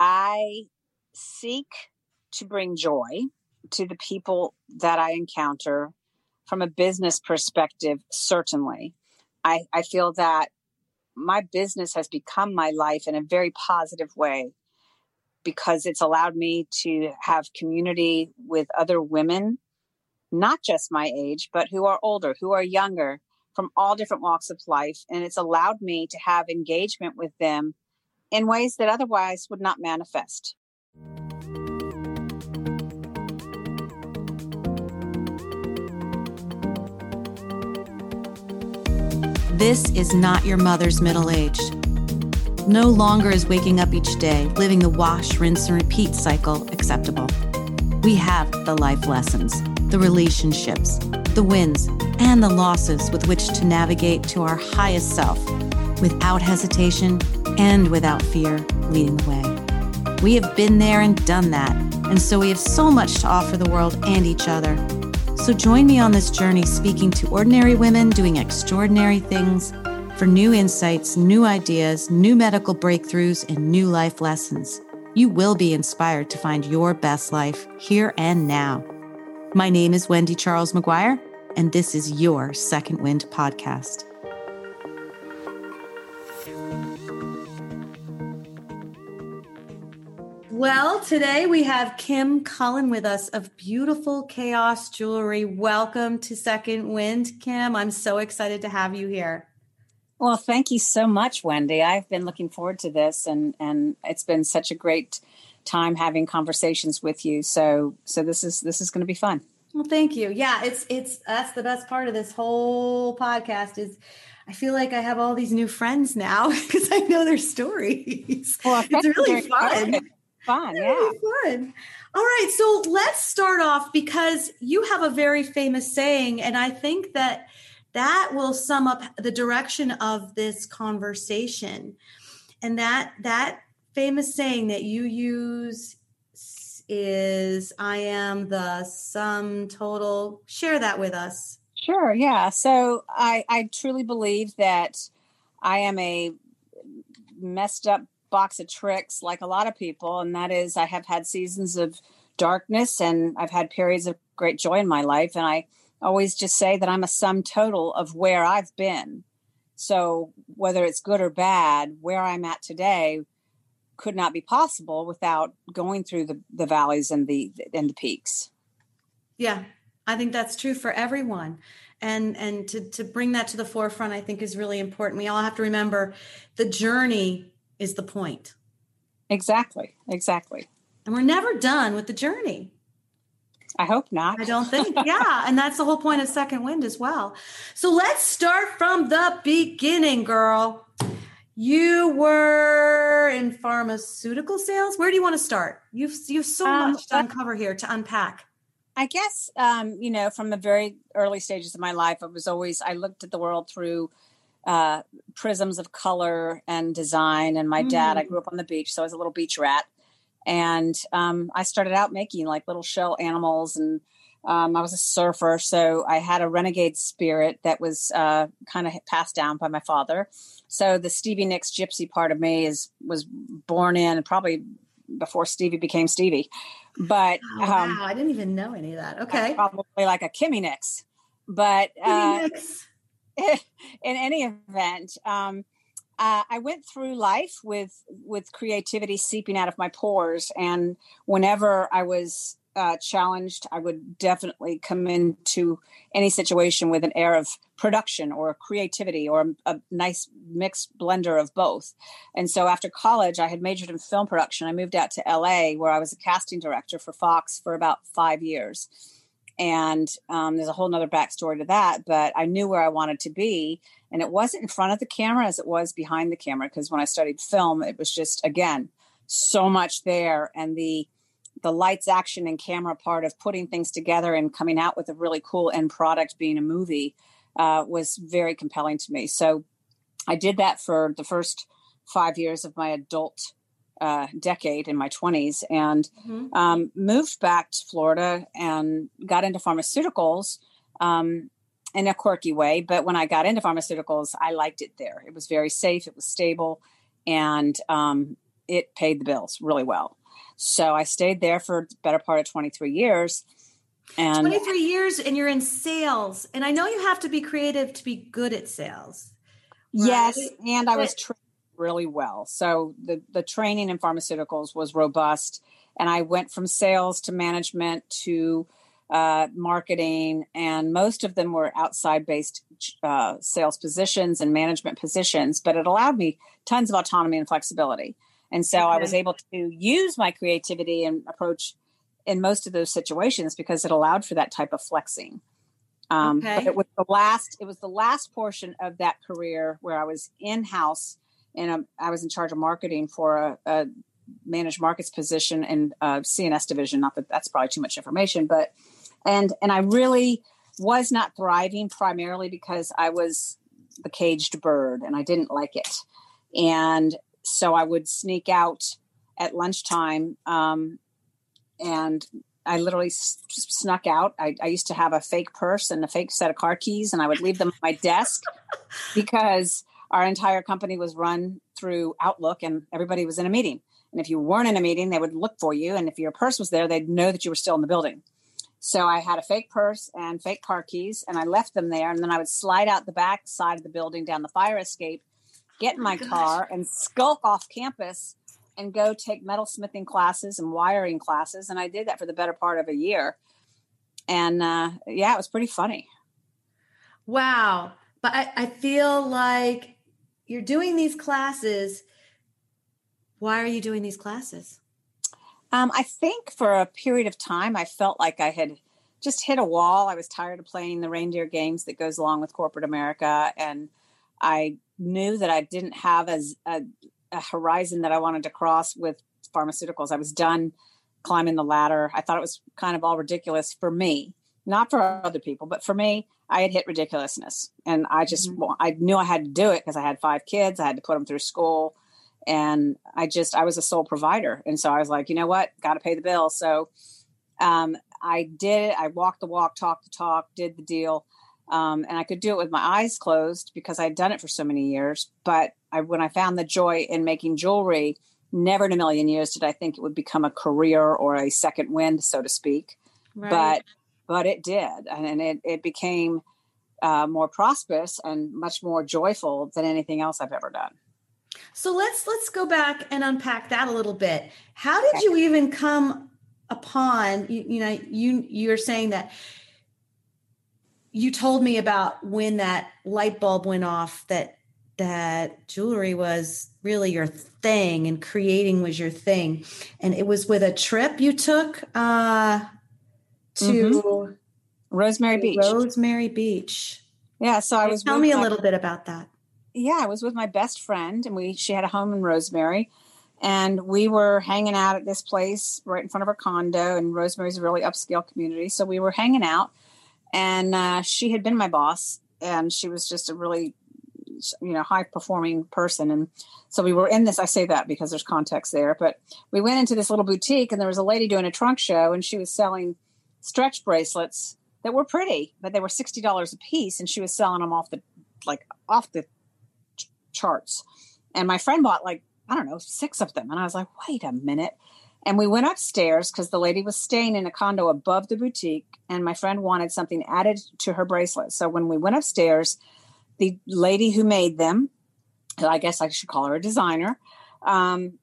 I seek to bring joy to the people that I encounter from a business perspective, certainly. I, I feel that my business has become my life in a very positive way because it's allowed me to have community with other women, not just my age, but who are older, who are younger, from all different walks of life. And it's allowed me to have engagement with them in ways that otherwise would not manifest. This is not your mother's middle age. No longer is waking up each day, living the wash, rinse, and repeat cycle acceptable. We have the life lessons, the relationships, the wins, and the losses with which to navigate to our highest self without hesitation and without fear leading the way. We have been there and done that, and so we have so much to offer the world and each other. So join me on this journey speaking to ordinary women doing extraordinary things for new insights, new ideas, new medical breakthroughs, and new life lessons. You will be inspired to find your best life here and now. My name is Wendy Charles McGuire, and this is your Second Wind podcast. Well, today we have Kim Cullen with us of Beautiful Chaos Jewelry. Welcome to Second Wind, Kim. I'm so excited to have you here. Well, thank you so much, Wendy. I've been looking forward to this, and and it's been such a great time having conversations with you. So so this is this is going to be fun. Well, thank you. Yeah, it's it's that's the best part of this whole podcast is I feel like I have all these new friends now because I know their stories. Well, it's really fun fun. Yeah. fun. All right. So let's start off because you have a very famous saying, and I think that that will sum up the direction of this conversation. And that that famous saying that you use is I am the sum total. Share that with us. Sure. Yeah. So I, I truly believe that I am a messed up box of tricks like a lot of people and that is i have had seasons of darkness and i've had periods of great joy in my life and i always just say that i'm a sum total of where i've been. So whether it's good or bad where i'm at today could not be possible without going through the, the valleys and the and the peaks. Yeah i think that's true for everyone and and to to bring that to the forefront i think is really important. We all have to remember the journey is the point. Exactly. Exactly. And we're never done with the journey. I hope not. I don't think. Yeah. and that's the whole point of Second Wind as well. So let's start from the beginning, girl. You were in pharmaceutical sales. Where do you want to start? You've you've so um, much to uncover here to unpack. I guess um, you know, from the very early stages of my life, I was always I looked at the world through uh, prisms of color and design. And my mm. dad, I mm. grew up on the beach, so I was a little beach rat. And um, I started out making like little shell animals, and um, I was a surfer, so I had a renegade spirit that was uh, kind of passed down by my father. So the Stevie Nicks gypsy part of me is was born in probably before Stevie became Stevie. But oh, um, wow, I didn't even know any of that. Okay, probably like a Kimmy Nicks. But uh, in any event, um, uh, I went through life with with creativity seeping out of my pores, and whenever I was uh, challenged, I would definitely come into any situation with an air of production or creativity or a, a nice mixed blender of both. And so after college, I had majored in film production. I moved out to LA where I was a casting director for Fox for about five years and um, there's a whole nother backstory to that but i knew where i wanted to be. And it wasn't in front of the camera as it was behind the camera because when i studied film it was just again so much there. And the the lights action and camera part of putting things together and coming out with a really cool end product being a movie uh, was very compelling to me. So i did that for the first five years of my adult uh, decade in my 20s and mm-hmm. um, moved back to Florida and got into pharmaceuticals um, in a quirky way. But when I got into pharmaceuticals, I liked it there. It was very safe, it was stable, and um, it paid the bills really well. So I stayed there for the better part of 23 years. And 23 years and you're in sales. And I know you have to be creative to be good at sales. Right? Yes. And I was trained really well. So the, the training in pharmaceuticals was robust. And I went from sales to management to uh, marketing, and most of them were outside based uh, sales positions and management positions, but it allowed me tons of autonomy and flexibility. And so okay. I was able to use my creativity and approach in most of those situations because it allowed for that type of flexing. Um, okay. But it was the last. It was the last portion of that career where I was in house and I was in charge of marketing for a, a managed markets position in a CNS division. Not that that's probably too much information, but and and I really was not thriving primarily because I was the caged bird and I didn't like it, and so I would sneak out at lunchtime um, and I literally s- snuck out. I, I, used to have a fake purse and a fake set of car keys, and I would leave them at my desk because our entire company was run through Outlook and everybody was in a meeting. And if you weren't in a meeting, they would look for you. And if your purse was there, they'd know that you were still in the building. So I had a fake purse and fake car keys, and I left them there. And then I would slide out the back side of the building down the fire escape, get in my oh car, and skulk off campus and go take metalsmithing classes and wiring classes. And I did that for the better part of a year. And uh, yeah, it was pretty funny. Wow. But I, I feel like you're doing these classes. Why are you doing these classes? Um, I think for a period of time, I felt like I had just hit a wall. I was tired of playing the reindeer games that goes along with corporate America, and I knew that I didn't have as a, a horizon that I wanted to cross with pharmaceuticals. I was done climbing the ladder. I thought it was kind of all ridiculous for me, not for other people, but for me, I had hit ridiculousness. And I just, mm-hmm. I knew I had to do it because I had five kids. I had to put them through school. And I just, I was a sole provider. And so I was like, you know what? Got to pay the bill. So um, I did, it. I walked the walk, talked the talk, did the deal. Um, and I could do it with my eyes closed because I'd done it for so many years. But I, when I found the joy in making jewelry, never in a million years did I think it would become a career or a second wind, so to speak. Right. But but it did, and it it became uh, more prosperous and much more joyful than anything else I've ever done. So let's let's go back and unpack that a little bit. How did you even come upon you, you know you you're saying that you told me about when that light bulb went off that that jewelry was really your thing and creating was your thing and it was with a trip you took uh to mm-hmm. rosemary beach. Rosemary beach. Yeah so i was tell me my, a little bit about that? Yeah i was with my best friend and we she had a home in rosemary and we were hanging out at this place right in front of her condo and rosemary's a really upscale community so we were hanging out and uh, she had been my boss and she was just a really you know high performing person and so we were in this i say that because there's context there but we went into this little boutique and there was a lady doing a trunk show and she was selling stretch bracelets that were pretty but they were $60 a piece and she was selling them off the like off the ch- charts and my friend bought like i don't know six of them and i was like wait a minute and we went upstairs because the lady was staying in a condo above the boutique, and my friend wanted something added to her bracelet. So when we went upstairs, the lady who made them, I guess I should call her a designer, um,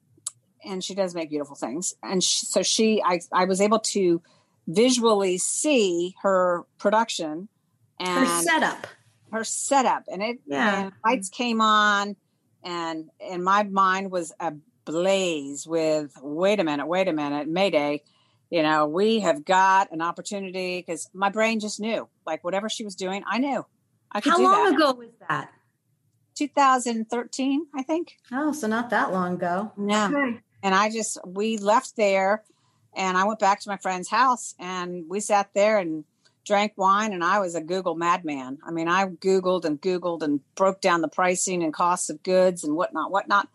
and she does make beautiful things. And she, so she, I, I was able to visually see her production and her setup, her setup, and it. Yeah, and lights came on, and and my mind was ablaze with wait a minute, wait a minute, Mayday. You know, we have got an opportunity because my brain just knew, like whatever she was doing, I knew. I could How long that. ago was that? 2013, I think. Oh, so not that long ago. No. Okay. And I just, we left there and I went back to my friend's house and we sat there and drank wine and I was a Google madman. I mean, I Googled and Googled and broke down the pricing and costs of goods and whatnot, whatnot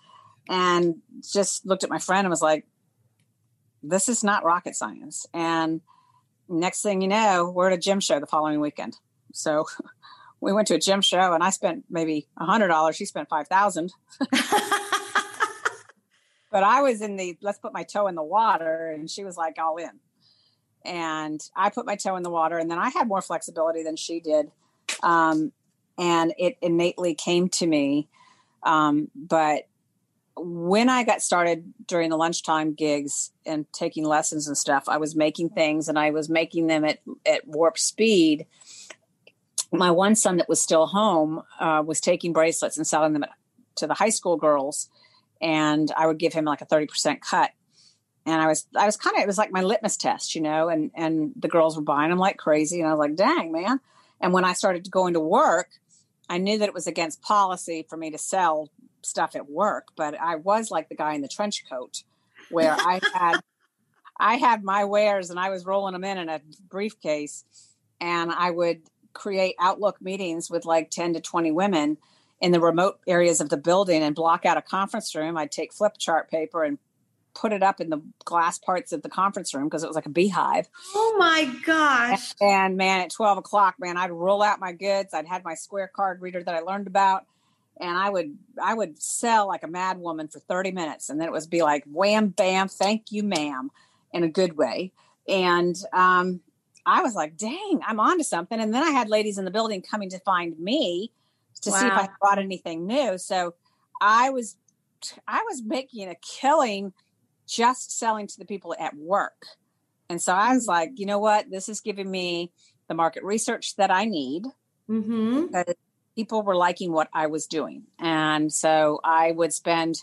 and just looked at my friend and was like, this is not rocket science. And next thing you know, we're at a gem show the following weekend. So we went to a gem show and I spent maybe a hundred dollars. She spent 5,000. but I was in the let's put my toe in the water, and she was like all in. And I put my toe in the water, and then I had more flexibility than she did, um, and it innately came to me. Um, but when I got started during the lunchtime gigs and taking lessons and stuff, I was making things, and I was making them at at warp speed. My one son that was still home uh, was taking bracelets and selling them to the high school girls and I would give him like a 30% cut. And I was, I was kind of, it was like my litmus test, you know, and, and the girls were buying them like crazy. And I was like, dang, man. And when I started going to work, I knew that it was against policy for me to sell stuff at work, but I was like the guy in the trench coat where I had, I had my wares and I was rolling them in in a briefcase and I would create outlook meetings with like 10 to 20 women in the remote areas of the building and block out a conference room. I'd take flip chart paper and put it up in the glass parts of the conference room because it was like a beehive. Oh my gosh. And, and, man, at 12 o'clock, man, I'd roll out my goods. I'd had my square card reader that I learned about. And I would I would sell like a mad woman for 30 minutes. And then it was be like wham bam, thank you, ma'am, in a good way. And um, I was like, dang, I'm onto something. And then I had ladies in the building coming to find me to wow. see if I brought anything new. So I was I was making a killing just selling to the people at work. And so I was like, you know what? This is giving me the market research that I need. Mm-hmm. People were liking what I was doing. And so I would spend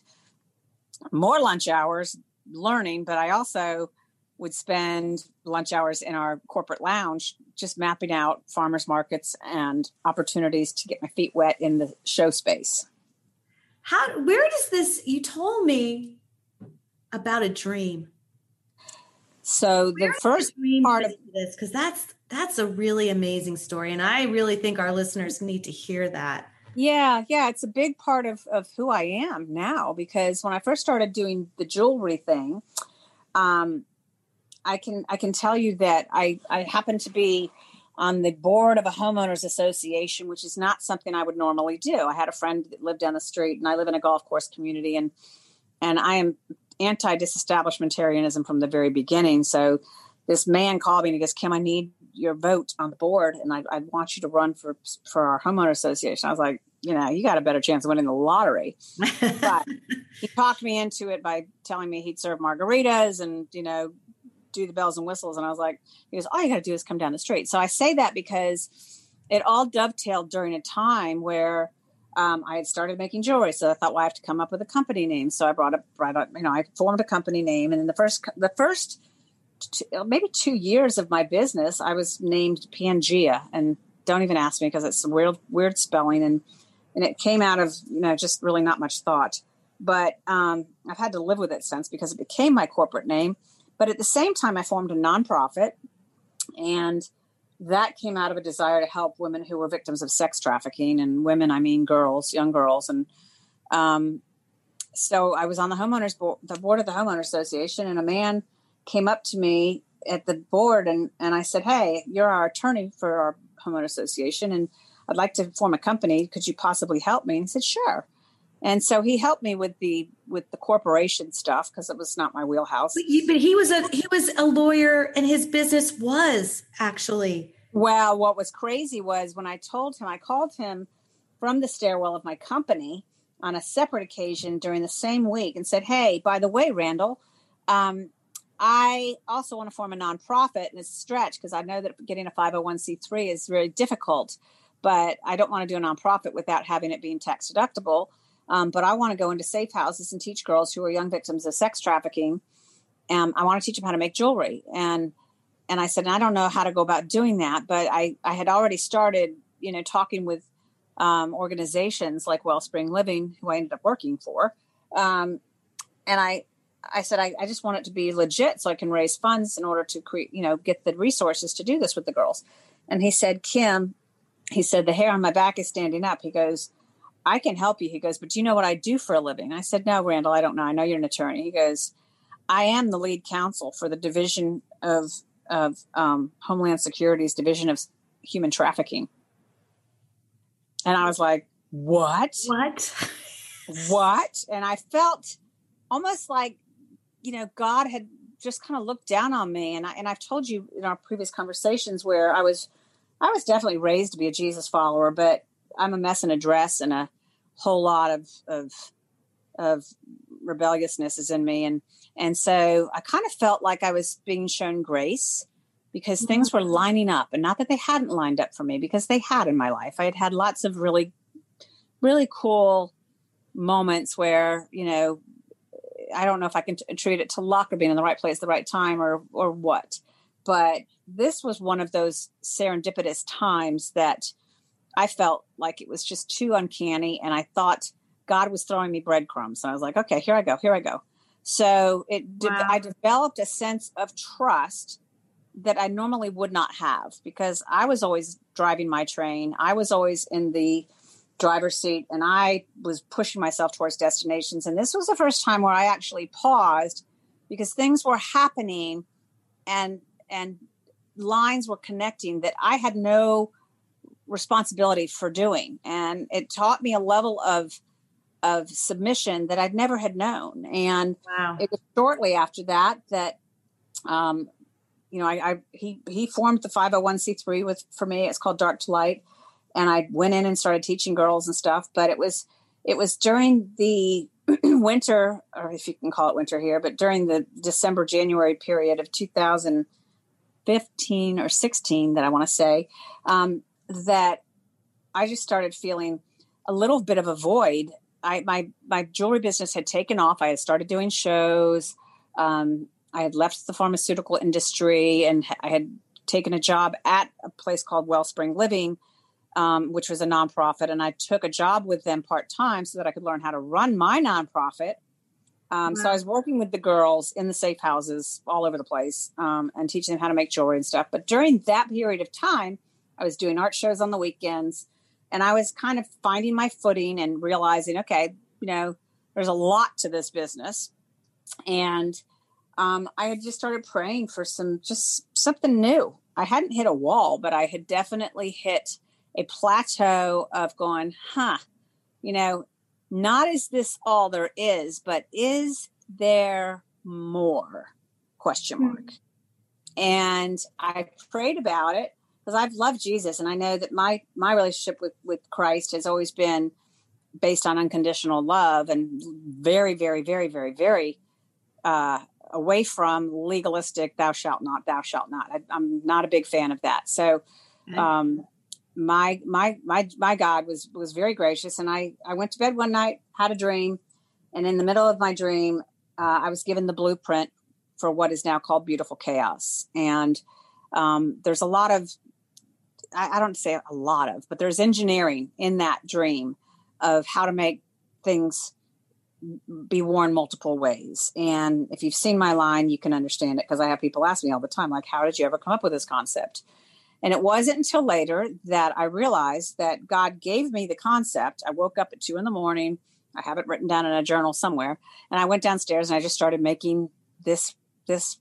more lunch hours learning, but I also would spend lunch hours in our corporate lounge just mapping out farmers markets and opportunities to get my feet wet in the show space. How where does this you told me about a dream. So the first the part of this cuz that's that's a really amazing story and I really think our listeners need to hear that. Yeah, yeah, it's a big part of of who I am now because when I first started doing the jewelry thing, um, I can I can tell you that I I happen to be on the board of a homeowners association, which is not something I would normally do. I had a friend that lived down the street, and I live in a golf course community, and and I am anti disestablishmentarianism from the very beginning. So this man called me and he goes, "Kim, I need your vote on the board, and I, I want you to run for for our homeowner association." I was like, you know, you got a better chance of winning the lottery. but he talked me into it by telling me he'd serve margaritas and you know do the bells and whistles. And I was like, he goes, all you got to do is come down the street. So I say that because it all dovetailed during a time where um, I had started making jewelry. So I thought, well, I have to come up with a company name. So I brought up, brought up, you know, I formed a company name. And in the first, the first, two, maybe two years of my business, I was named Pangea. And don't even ask me because it's weird, weird spelling. And, and it came out of, you know, just really not much thought. But um, I've had to live with it since because it became my corporate name. But at the same time, I formed a nonprofit, and that came out of a desire to help women who were victims of sex trafficking. And women, I mean girls, young girls. And um, so I was on the homeowners board, the board of the homeowner association, and a man came up to me at the board, and and I said, "Hey, you're our attorney for our homeowner association, and I'd like to form a company. Could you possibly help me?" And he said, "Sure." And so he helped me with the with the corporation stuff because it was not my wheelhouse. But, you, but, he was a he was a lawyer and his business was actually. Well what was crazy was when i told him i called him from the stairwell of my company on a separate occasion during the same week and said hey by the way randall um, i also want to form a nonprofit and it's a stretch because i know that getting a 501c3 is very difficult but i don't want to do a nonprofit without having it being tax deductible um, but I want to go into safe houses and teach girls who are young victims of sex trafficking. And I want to teach them how to make jewelry. And and I said, I don't know how to go about doing that, but I I had already started, you know, talking with um, organizations like Wellspring Living, who I ended up working for. Um, and I I said, I, I, just want it to be legit so I can raise funds in order to create, you know, get the resources to do this with the girls. And he said, Kim, he said, the hair on my back is standing up. He goes, I can help you. He goes, but do you know what I do for a living? I said, no, Randall, I don't know. I know you're an attorney. He goes, I am the lead counsel for the Division of of um, Homeland Security's Division of Human Trafficking. And I was like, what? What? what? And I felt almost like you know god had just kind of looked down on me and I, and I've told you in our previous conversations where I was I was definitely raised to be a Jesus follower but I'm a mess in a dress and a whole lot of of of rebelliousness is in me and and so I kind of felt like I was being shown grace because mm-hmm. things were lining up and not that they hadn't lined up for me because they had in my life. I had had lots of really really cool moments where, you know, I don't know if I can t- attribute it to luck or being in the right place at the right time or or what. But this was one of those serendipitous times that I felt like it was just too uncanny and I thought God was throwing me breadcrumbs. And I was like, okay, here I go, here I go. So it wow. I developed a sense of trust that I normally would not have because I was always driving my train. I was always in the driver's seat and I was pushing myself towards destinations. And this was the first time where I actually paused because things were happening and and lines were connecting that I had no responsibility for doing. And it taught me a level of of submission that I'd never had known. And wow. it was shortly after that that um, you know, I, I he he formed the 501c3 with for me. It's called Dark to Light and I went in and started teaching girls and stuff. But it was it was during the winter, or if you can call it winter here, but during the December January period of 2015 or 16 that I want to say um, that I just started feeling a little bit of a void. I my my jewelry business had taken off. I had started doing shows. Um, I had left the pharmaceutical industry and I had taken a job at a place called Wellspring Living um, which was a nonprofit, and I took a job with them part time so that I could learn how to run my nonprofit. Um, So I was working with the girls in the safe houses all over the place um, and teaching them how to make jewelry and stuff. But during that period of time, I was doing art shows on the weekends, and I was kind of finding my footing and realizing, okay, you know, there's a lot to this business, and um, I had just started praying for some just something new. I hadn't hit a wall, but I had definitely hit a plateau of going, huh, you know, not is this all there is, but is there more? Question mark. Mm-hmm. And I prayed about it because I've loved Jesus and I know that my my relationship with with Christ has always been based on unconditional love and very very very very very uh, away from legalistic thou shalt not thou shalt not. I, am not a big fan of that. So um, my my my my God was was very gracious, and I I went to bed one night, had a dream, and in the middle of my dream, uh, I was given the blueprint for what is now called beautiful chaos, and um, there's a lot of I, I don't say a lot of, but there's engineering in that dream of how to make things be worn multiple ways. And if you've seen my line, you can understand it because I have people ask me all the time, like, how did you ever come up with this concept? And it wasn't until later that I realized that God gave me the concept. I woke up at two in the morning. I have it written down in a journal somewhere. And I went downstairs and I just started making this this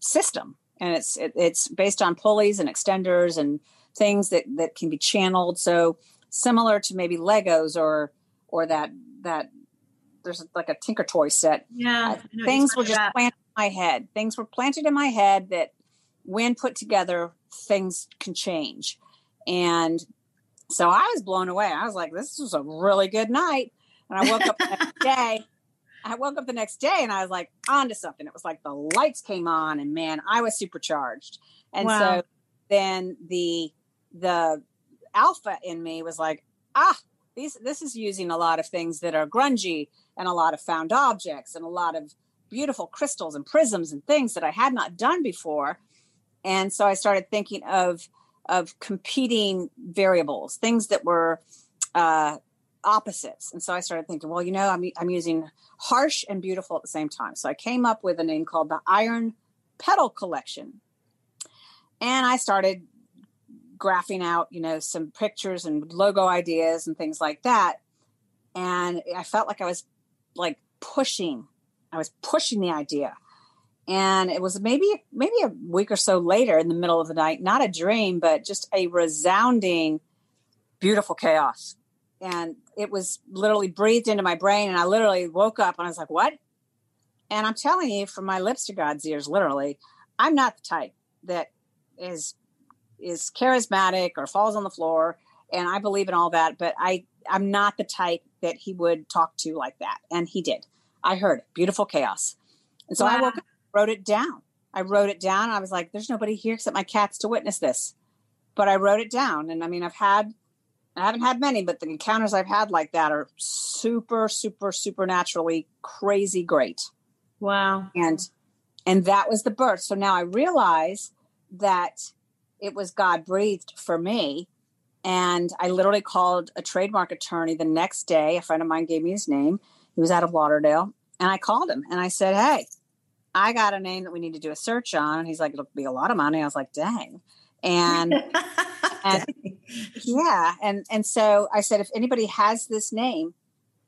system. And it's it, it's based on pulleys and extenders and things that that can be channeled. So similar to maybe Legos or or that that there's like a Tinker Toy set. Yeah, uh, things were just that. planted in my head. Things were planted in my head that, when put together, things can change. And so I was blown away. I was like, this was a really good night. And I woke up the next day. I woke up the next day and I was like, on to something. It was like the lights came on and man, I was supercharged. And wow. so then the the alpha in me was like, ah, these this is using a lot of things that are grungy and a lot of found objects and a lot of beautiful crystals and prisms and things that I had not done before and so I started thinking of of competing variables, things that were uh, opposites. And so I started thinking, well, you know, I'm I'm using harsh and beautiful at the same time. So I came up with a name called the Iron Petal Collection, and I started graphing out, you know, some pictures and logo ideas and things like that. And I felt like I was like pushing, I was pushing the idea and it was maybe maybe a week or so later in the middle of the night not a dream but just a resounding beautiful chaos and it was literally breathed into my brain and i literally woke up and i was like what? And i'm telling you from my lips to god's ears literally i'm not the type that is is charismatic or falls on the floor and i believe in all that but i i'm not the type that he would talk to like that and he did. I heard it. Beautiful chaos. And so wow. i woke up wrote it down. I wrote it down i was like there's nobody here except my cats to witness this. But i wrote it down and i mean i've had I haven't had many, but the encounters I've had like that are super, super, supernaturally crazy great. Wow. And and that was the birth. So now I realize that it was God breathed for me. And I literally called a trademark attorney the next day. A friend of mine gave me his name. He was out of Lauderdale. And I called him and I said, Hey, I got a name that we need to do a search on. And he's like, It'll be a lot of money. I was like, Dang. And and yeah, and and so I said, if anybody has this name,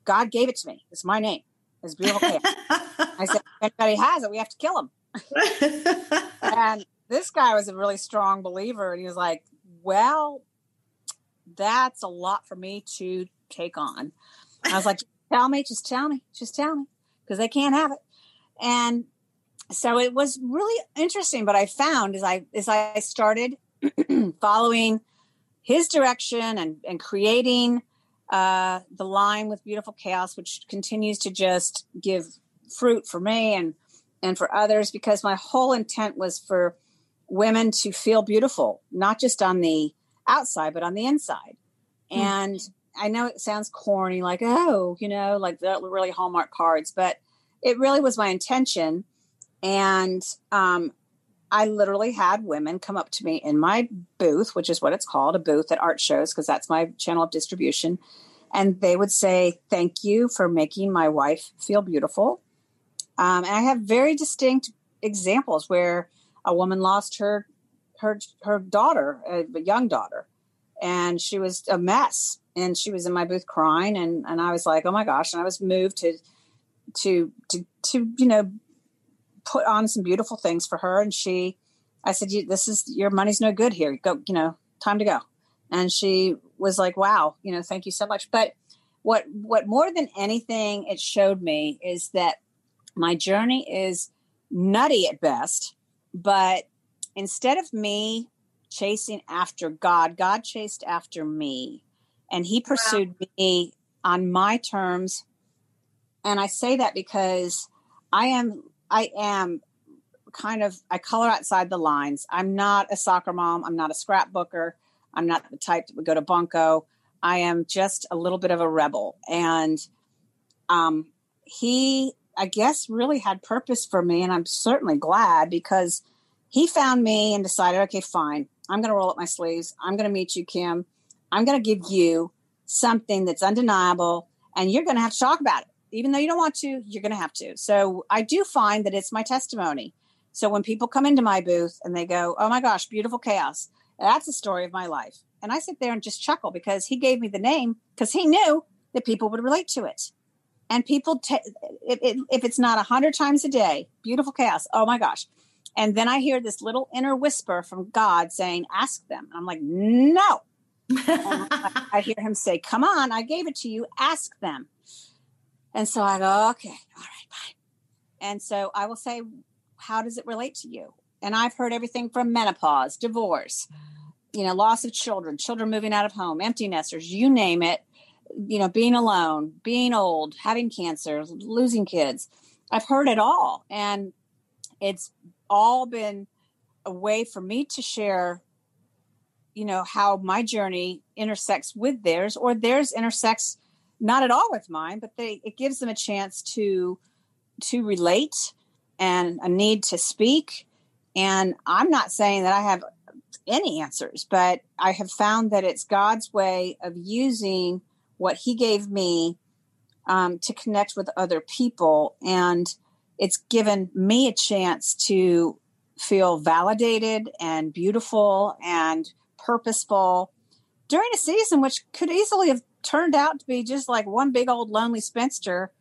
God gave it to me. It's my name. It's beautiful. I said, if anybody has it, we have to kill him. and this guy was a really strong believer, and he was like, "Well, that's a lot for me to take on." I was like, "Tell me, just tell me, just tell me, because they can't have it." And so it was really interesting. But I found as I as I started following his direction and, and creating uh, the line with beautiful chaos, which continues to just give fruit for me and and for others because my whole intent was for women to feel beautiful, not just on the outside, but on the inside. Mm-hmm. And I know it sounds corny, like, oh, you know, like the really Hallmark cards, but it really was my intention. And um, I literally had women come up to me in my booth, which is what it's called, a booth at art shows, because that's my channel of distribution. And they would say, Thank you for making my wife feel beautiful. Um, and I have very distinct examples where a woman lost her her her daughter, a, young daughter, and she was a mess. And she was in my booth crying, and and I was like, oh my gosh! And I was moved to to to to you know put on some beautiful things for her. And she, I said, this is your money's no good here. Go, you know, time to go. And she was like, wow, you know, thank you so much. But what, what more than anything it showed me is that my journey is nutty at best, but instead of me chasing after God, God chased after me and he pursued wow. me on my terms. And I say that because I am I am kind of I color outside the lines. I'm not a soccer mom. I'm not a scrapbooker. I'm not the type that would go to bunco. I am just a little bit of a rebel. And um, he, I guess, really had purpose for me. And I'm certainly glad because he found me and decided, okay, fine. I'm going to roll up my sleeves. I'm going to meet you, Kim. I'm going to give you something that's undeniable and you're going to have to talk about it even though you don't want to, you're going to have to. So I do find that it's my testimony. So when people come into my booth and they go, "Oh my gosh, beautiful chaos," that's the story of my life, and I sit there and just chuckle because he gave me the name because he knew that people would relate to it. And people, t- if, if it's not a hundred times a day, beautiful chaos. Oh my gosh! And then I hear this little inner whisper from God saying, "Ask them." And I'm like, "No." I, I hear him say, "Come on, I gave it to you. Ask them." And so I go, okay, all right, fine. And so I will say, how does it relate to you? And I've heard everything from menopause, divorce, you know, loss of children, children moving out of home, empty nesters, you name it, you know, being alone, being old, having cancer, losing kids. I've heard it all. And it's all been a way for me to share you know how my journey intersects with theirs or theirs intersects not at all with mine, but they it gives them a chance to to relate and a need to speak. And I'm not saying that I have any answers, but I have found that it's God's way of using what He gave me um, to connect with other people. And it's given me a chance to feel validated and beautiful and purposeful during a season which could easily have turned out to be just like one big old lonely spinster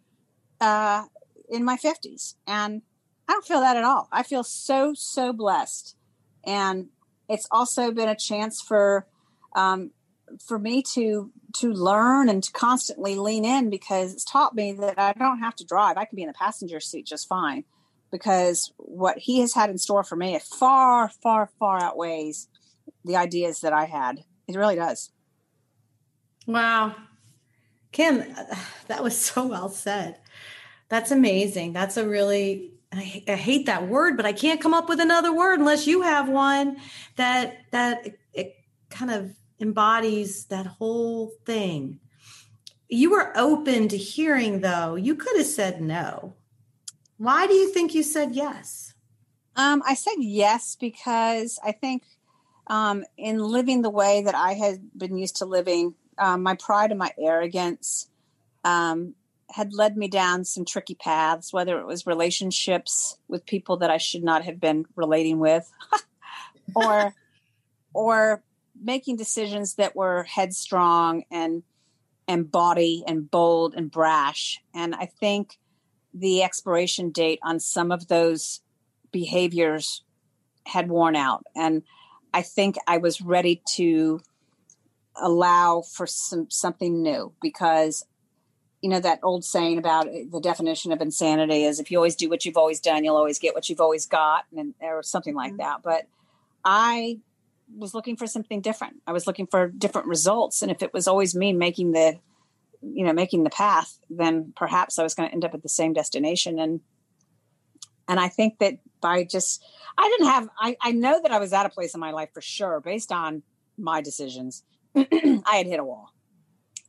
uh, in my 50s. And I don't feel that at all. I feel so, so blessed. And it's also been a chance for um, for me to to learn and to constantly lean in because it's taught me that I don't have to drive. I can be in the passenger seat just fine because what he has had in store for me far far far outweighs the ideas that I had. It really does. Wow. Kim, that was so well said. That's amazing. That's a really I, I, hate that word, but I can't come up with another word unless you have one that that it, it kind of embodies that whole thing. You were open to hearing, though. You could have said no. Why do you think you said yes? Um, I said yes because I think um, in living the way that I had been used to living, um, my pride and my arrogance um, had led me down some tricky paths, whether it was relationships with people that I should not have been relating with, or or making decisions that were headstrong and and bawdy and bold and brash. And I think the expiration date on some of those behaviors had worn out. And I think I was ready to allow for some something new because you know that old saying about the definition of insanity is if you always do what you've always done you'll always get what you've always got and or something like mm-hmm. that but i was looking for something different. I was looking for different results. And if it was always me making the, you know, making the path, then perhaps I was going to end up at the same destination. And, and I think that by just, I didn't have, I, I know that I was at a place in my life for sure, based on my decisions. I had hit a wall.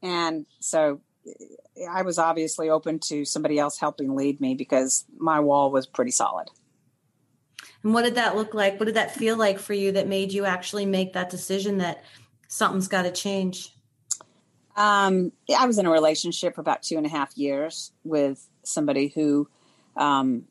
And so I was obviously open to somebody else helping lead me because my wall was pretty solid. And what did that look like? What did that feel like for you that made you actually make that decision that something's got to change? Um, I was in a relationship for about two and a half years with somebody who um,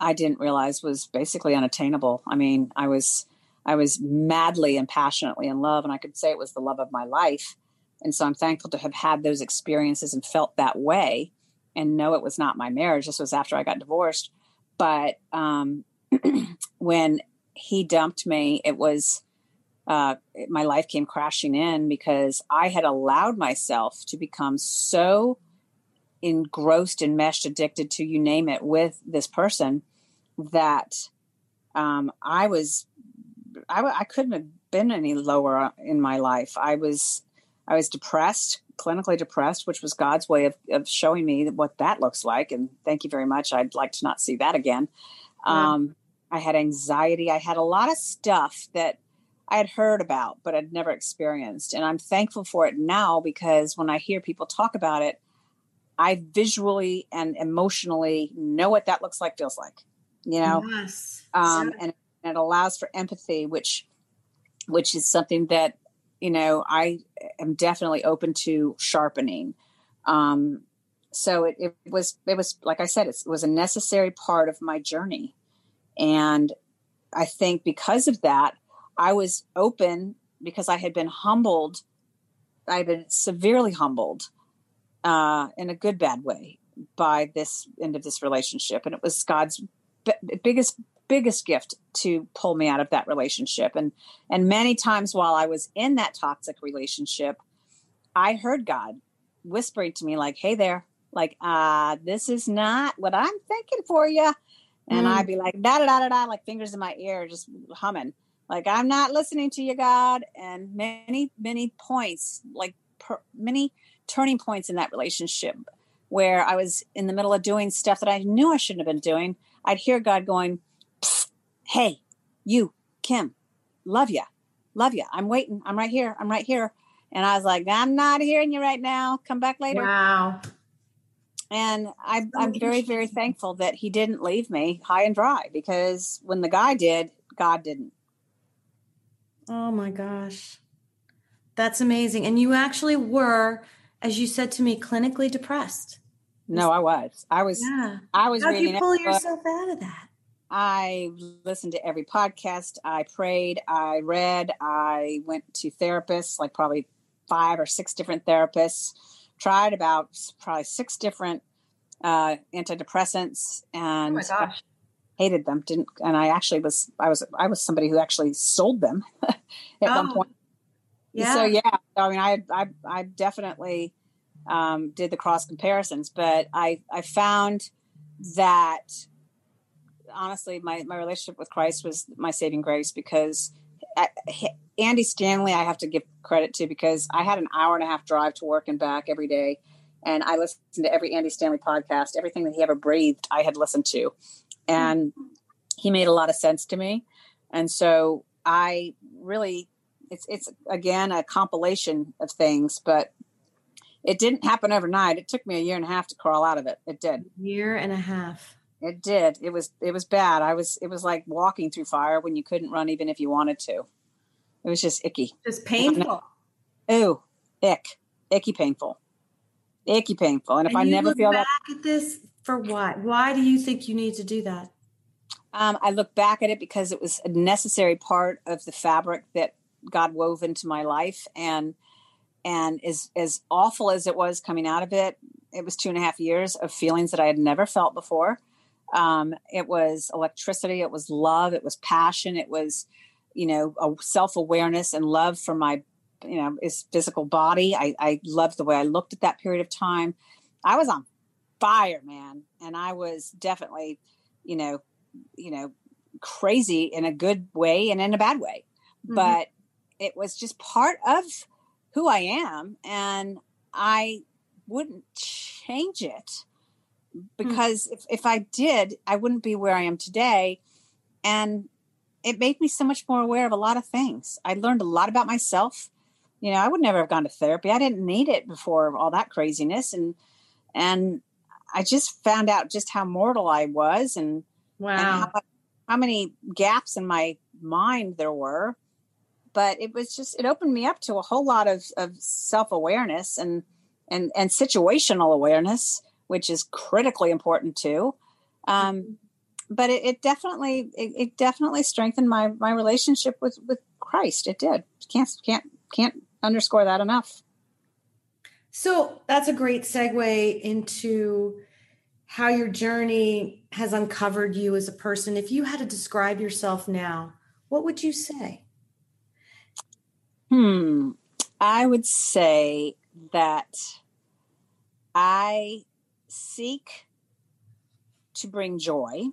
I didn't realize was basically unattainable. I mean, I was I was madly and passionately in love, and I could say it was the love of my life. And so I'm thankful to have had those experiences and felt that way, and know it was not my marriage. This was after I got divorced, but um, when he dumped me, it was uh, my life came crashing in because I had allowed myself to become so engrossed, enmeshed, addicted to you name it with this person that um, I was I, I couldn't have been any lower in my life. I was I was depressed, clinically depressed, which was God's way of, of showing me what that looks like. And thank you very much. I'd like to not see that again. Yeah. Um, I had anxiety. I had a lot of stuff that I had heard about, but I'd never experienced. And I'm thankful for it now because when I hear people talk about it, I visually and emotionally know what that looks like, feels like, you know? Yes. Um, and, and it allows for empathy, which, which is something that, you know, I am definitely open to sharpening. Um, so it, it was, it was, like I said, it was a necessary part of my journey. And I think because of that, I was open because I had been humbled. I had been severely humbled uh, in a good, bad way by this end of this relationship. And it was God's b- biggest, biggest gift to pull me out of that relationship. And, and many times while I was in that toxic relationship, I heard God whispering to me like, Hey there, like, uh, this is not what I'm thinking for you and mm. I'd be like da da da da da, like fingers in my ear, just humming, like I'm not listening to you, God. And many many points, like per, many turning points in that relationship, where I was in the middle of doing stuff that I knew I shouldn't have been doing. I'd hear God going, "Hey, you, Kim, love you, love you. I'm waiting. I'm right here. I'm right here." And I was like, "I'm not hearing you right now. Come back later." Wow and I, I'm very, very thankful that he didn't leave me high and dry because when the guy did, God didn't. Oh my gosh. That's amazing. And you actually were, as you said to me, clinically depressed. No, I was. I was. Yeah. I was. How did you pull yourself out of that? I listened to every podcast. I prayed. I read. I went to therapists, like probably five or six different therapists tried about probably six different uh, antidepressants and oh hated them. Didn't and I actually was I was I was somebody who actually sold them at oh. one point. Yeah. So yeah, I mean, I I, I definitely um, did the cross comparisons, but I I found that honestly, my my relationship with Christ was my saving grace because uh, I, Andy Stanley, I have to give credit to because I had an hour and a half drive to work and back every day. And I listened to every Andy Stanley podcast, everything that he ever breathed, I had listened to. And he made a lot of sense to me. And so I really, it's, it's again a compilation of things, but it didn't happen overnight. It took me a year and a half to crawl out of it. It did. Year and a half. It did. It was it was bad. I was it was like walking through fire when you couldn't run even if you wanted to. It was just icky. Just painful. Ooh, ick. Icky painful. Icky painful. And if and I never feel back that at this for what? Why do you think you need to do that? um, I look back at it because it was a necessary part of the fabric that God wove into my life and and as as awful as it was coming out of it, it was two and a half years of feelings that I had never felt before. Um, it was electricity, it was love, it was passion, it was, you know, a self awareness and love for my, you know, his physical body. I, I loved the way I looked at that period of time. I was on fire, man, and I was definitely, you know, you know, crazy in a good way and in a bad way, mm-hmm. but it was just part of who I am, and I wouldn't change it Hmm. because if, if I did, I wouldn't be where I am today. And it made me so much more aware of a lot of things. I learned a lot about myself. You know, I would never have gone to therapy. I didn't need it before all that craziness. And, and I just found out just how mortal I was and, wow. And how, how many gaps in my mind there were. But it was just, it opened me up to a whole lot of, of self awareness and, and, and situational awareness which is critically important too. Um, mm-hmm. but it, it definitely it, it, definitely strengthened my my relationship with with Christ. It did. Can't can't can't underscore that enough. So that's a great segue into how your journey has uncovered you as a person. If you had to describe yourself now, what would you say? Hmm. I would say that I seek to bring joy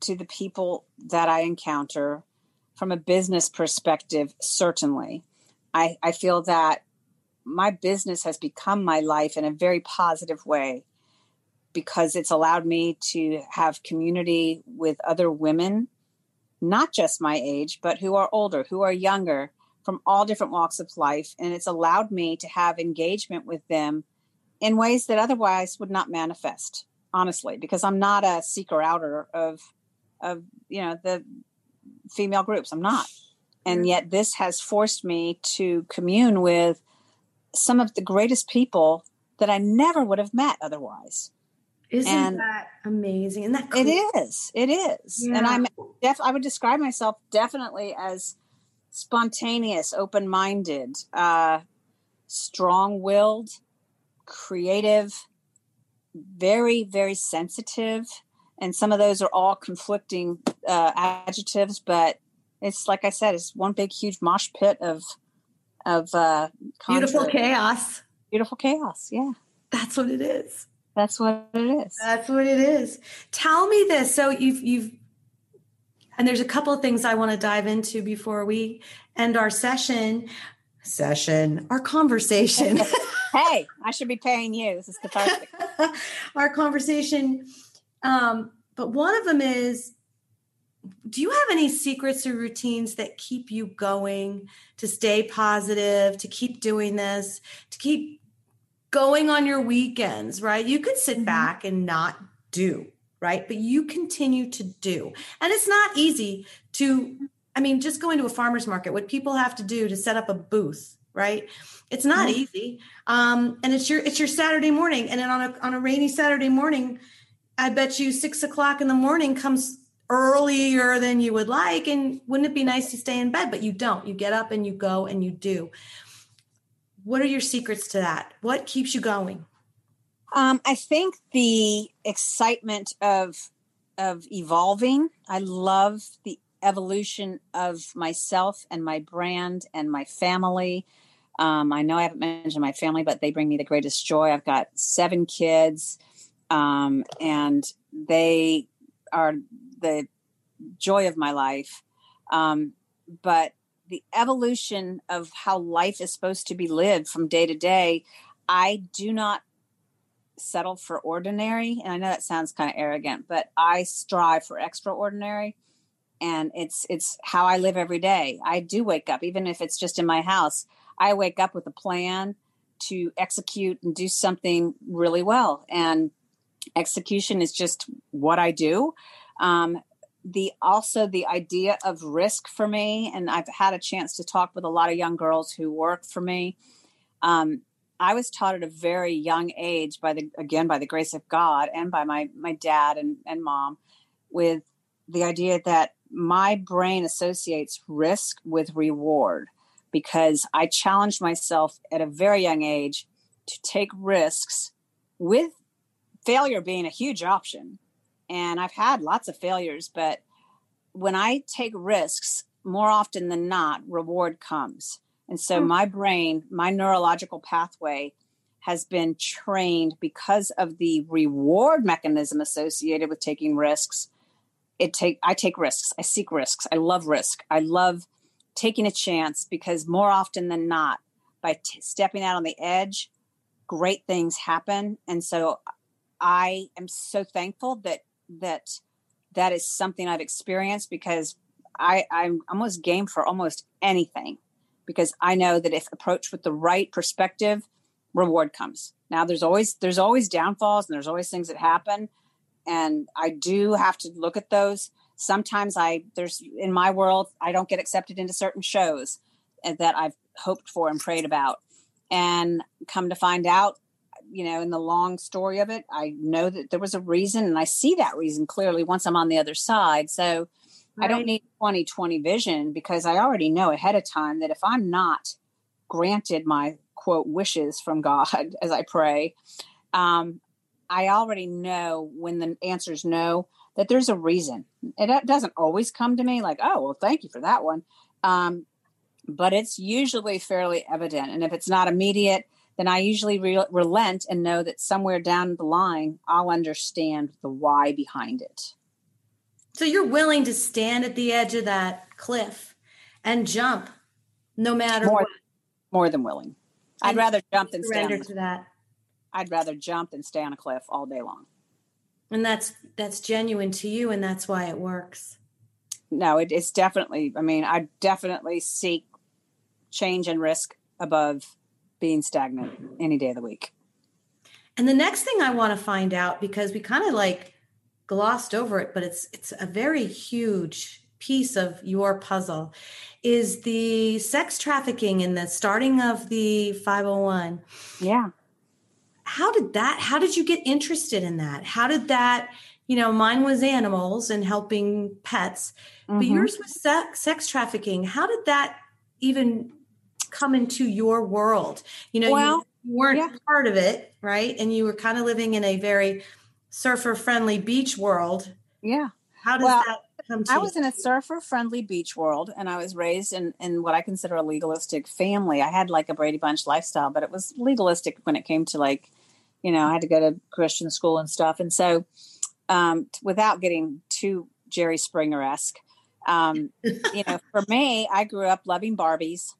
to the people that I encounter from a business perspective, certainly. I, I feel that my business has become my life in a very positive way because it's allowed me to have community with other women, not just my age, but who are older, who are younger, from all different walks of life. And it's allowed me to have engagement with them in ways that otherwise would not manifest honestly because i'm not a seeker outer of of you know the female groups. I'm not. And yet this has forced me to commune with some of the greatest people that i never would have met otherwise. Isn't and that amazing? And that cool? it is. It is. Yeah. and i'm def i would describe myself definitely as spontaneous open-minded uh strong-willed creative, very, very sensitive. And some of those are all conflicting uh, adjectives, but it's like I said, it's one big, huge mosh pit of of uh, beautiful chaos. Beautiful chaos. Yeah, that's what it is. That's what it is. That's what it is. Tell me this. So you've you've and there's a couple of things I want to dive into before we end our session. Session, our conversation. hey, I should be paying you. This is cathartic. Our conversation. Um, but one of them is do you have any secrets or routines that keep you going to stay positive, to keep doing this, to keep going on your weekends, right? You could sit mm-hmm. back and not do, right? But you continue to do. And it's not easy to, I mean, just going to a farmer's market, what people have to do to set up a booth, right? It's not mm-hmm. easy. Um, and it's your it's your Saturday morning. And then on a on a rainy Saturday morning, I bet you six o'clock in the morning comes earlier than you would like. And wouldn't it be nice to stay in bed? But you don't. You get up and you go and you do. What are your secrets to that? What keeps you going? Um, I think the excitement of of evolving. I love the evolution of myself and my brand and my family Um, I know I haven't mentioned my family, but they bring me the greatest joy. I've got seven kids, um, and they are the joy of my life. Um, but the evolution of how life is supposed to be lived from day to day, I do not settle for ordinary. And I know that sounds kind of arrogant, but I strive for extraordinary. And it's it's how I live every day. I do wake up, even if it's just in my house. I wake up with a plan to execute and do something really well. And execution is just what I do. Um, the also the idea of risk for me, and I've had a chance to talk with a lot of young girls who work for me. Um, I was taught at a very young age by the again by the grace of God and by my my dad and, and mom with the idea that my brain associates risk with reward because I challenged myself at a very young age to take risks with failure being a huge option. And I've had lots of failures, but when I take risks, more often than not, reward comes. And so hmm. my brain, my neurological pathway has been trained because of the reward mechanism associated with taking risks. It take I take risks. I seek risks. I love risk. I love taking a chance because more often than not, by t- stepping out on the edge, great things happen. And so I am so thankful that that that is something I've experienced because I, I'm almost game for almost anything because I know that if approached with the right perspective, reward comes. Now there's always there's always downfalls and there's always things that happen. And I do have to look at those. Sometimes I there's in my world, I don't get accepted into certain shows that I've hoped for and prayed about. And come to find out, you know, in the long story of it, I know that there was a reason and I see that reason clearly once I'm on the other side. So Right. I don't need 2020 vision because I already know ahead of time that if I'm not granted my quote wishes from God as I pray, um, I already know when the answer is no that there's a reason. It doesn't always come to me like, oh, well, thank you for that one. Um, but it's usually fairly evident. And if it's not immediate, then I usually re- relent and know that somewhere down the line, I'll understand the why behind it. So you're willing to stand at the edge of that cliff and jump no matter more, what. More than willing. I'd rather jump than surrender to that. I'd rather jump than stay on a cliff all day long. And that's that's genuine to you and that's why it works. No, it, it's definitely I mean, I definitely seek change and risk above being stagnant any day of the week. And the next thing I want to find out because we kind of like glossed over it, but it's it's a very huge piece of your puzzle is the sex trafficking and the starting of the 501. Yeah. How did that how did you get interested in that? How did that, you know, mine was animals and helping pets, mm-hmm. but yours was sex, sex trafficking. How did that even come into your world? You know, well, you weren't yeah. part of it, right? And you were kind of living in a very surfer friendly beach world. Yeah. How does well, that come to I was in a surfer friendly beach world and I was raised in, in what I consider a legalistic family. I had like a Brady Bunch lifestyle, but it was legalistic when it came to like, you know, I had to go to Christian school and stuff. And so, um, without getting too Jerry Springer esque, um, you know, for me, I grew up loving Barbies.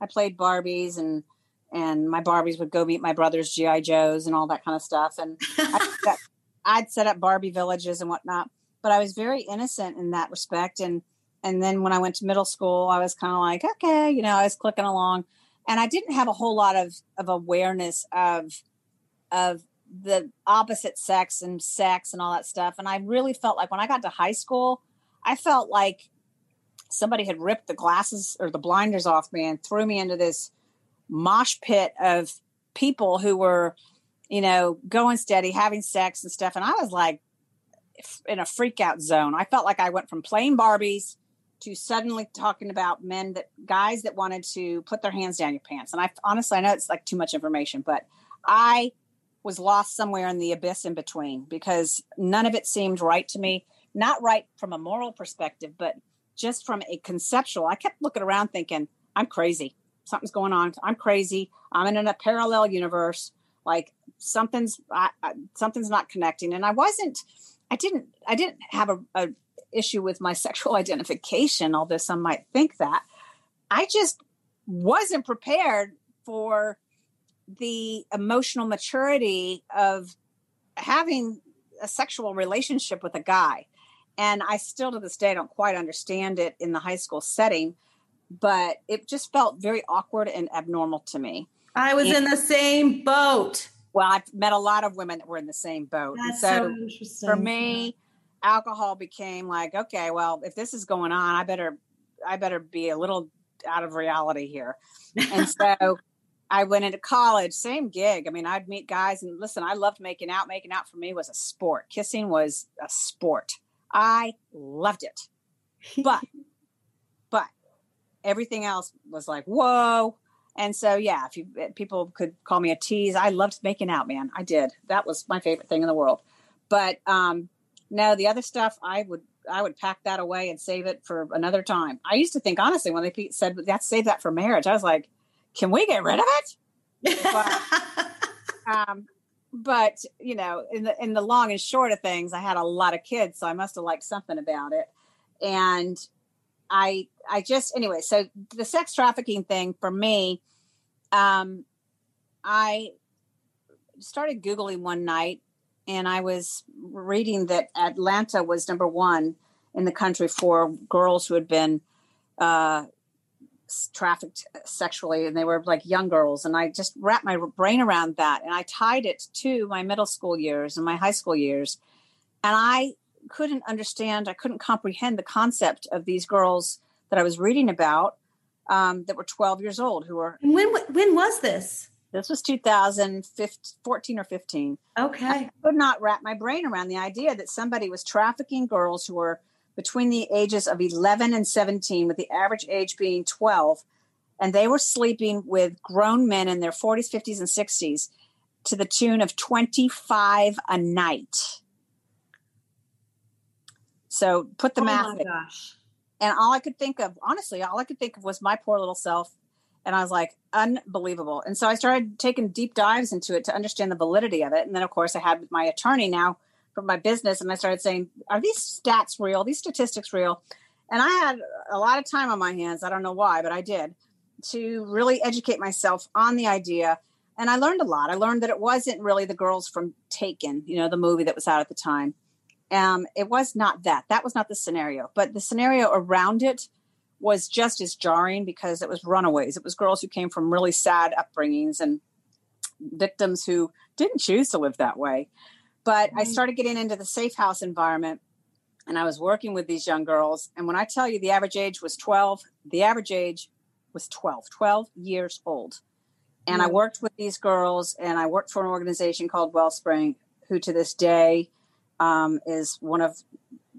I played Barbies and and my Barbies would go meet my brother's GI Joes and all that kind of stuff. And I, I'd set up Barbie villages and whatnot, but I was very innocent in that respect. And and then when I went to middle school, I was kind of like, okay, you know, I was clicking along, and I didn't have a whole lot of of awareness of of the opposite sex and sex and all that stuff. And I really felt like when I got to high school, I felt like somebody had ripped the glasses or the blinders off me and threw me into this mosh pit of people who were you know, going steady, having sex and stuff. And I was like in a freak out zone. I felt like I went from playing Barbies to suddenly talking about men that guys that wanted to put their hands down your pants. And I honestly, I know it's like too much information, but I was lost somewhere in the abyss in between because none of it seemed right to me. Not right from a moral perspective, but just from a conceptual. I kept looking around thinking, I'm crazy. something's going on. I'm crazy. I'm in a parallel universe. Like something's I, I, something's not connecting. And I wasn't. I didn't. I didn't have a, a issue with my sexual identification, although some might think that. I just wasn't prepared for the emotional maturity of having a sexual relationship with a guy. And I still to this day don't quite understand it in the high school setting, but it just felt very awkward and abnormal to me. I was and, in the same boat. Well, I've met a lot of women that were in the same boat. That's so, so interesting. For me, alcohol became like, okay, well, if this is going on, I better I better be a little out of reality here. And so I went into college, same gig. I mean, I'd meet guys and listen, I loved making out. Making out for me was a sport. Kissing was a sport. I loved it. But, but everything else was like, whoa. And so, yeah, if you eh, people could call me a tease, I loved making out, man. I did. That was my favorite thing in the world. But um, no, the other stuff, I would I would pack that away and save it for another time. I used to think honestly when they said that's save that for marriage, I was like, can we get rid of it? But, um, but you know, in the in the long and short of things, I had a lot of kids, so I must have liked something about it. And I I just anyway, so the sex trafficking thing for me, um, I started googling one night and I was reading that Atlanta was number one in the country for girls who had been uh, trafficked sexually, and they were like young girls. And I just wrapped my brain around that, and I tied it to my middle school years and my high school years, and I couldn't understand, I couldn't comprehend the concept of these girls that I was reading about um, that were 12 years old who were. When when was this? This was 2014 or 15. Okay. I could not wrap my brain around the idea that somebody was trafficking girls who were between the ages of 11 and 17, with the average age being 12. And they were sleeping with grown men in their 40s, 50s, and 60s to the tune of 25 a night. So put the oh math. My gosh. And all I could think of, honestly, all I could think of was my poor little self and I was like, unbelievable. And so I started taking deep dives into it to understand the validity of it. And then, of course, I had my attorney now for my business, and I started saying, are these stats real? These statistics real? And I had a lot of time on my hands. I don't know why, but I did to really educate myself on the idea. And I learned a lot. I learned that it wasn't really the girls from Taken, you know, the movie that was out at the time. Um, it was not that. That was not the scenario. But the scenario around it was just as jarring because it was runaways. It was girls who came from really sad upbringings and victims who didn't choose to live that way. But mm-hmm. I started getting into the safe house environment and I was working with these young girls. And when I tell you the average age was 12, the average age was 12, 12 years old. And mm-hmm. I worked with these girls and I worked for an organization called Wellspring, who to this day um, is one of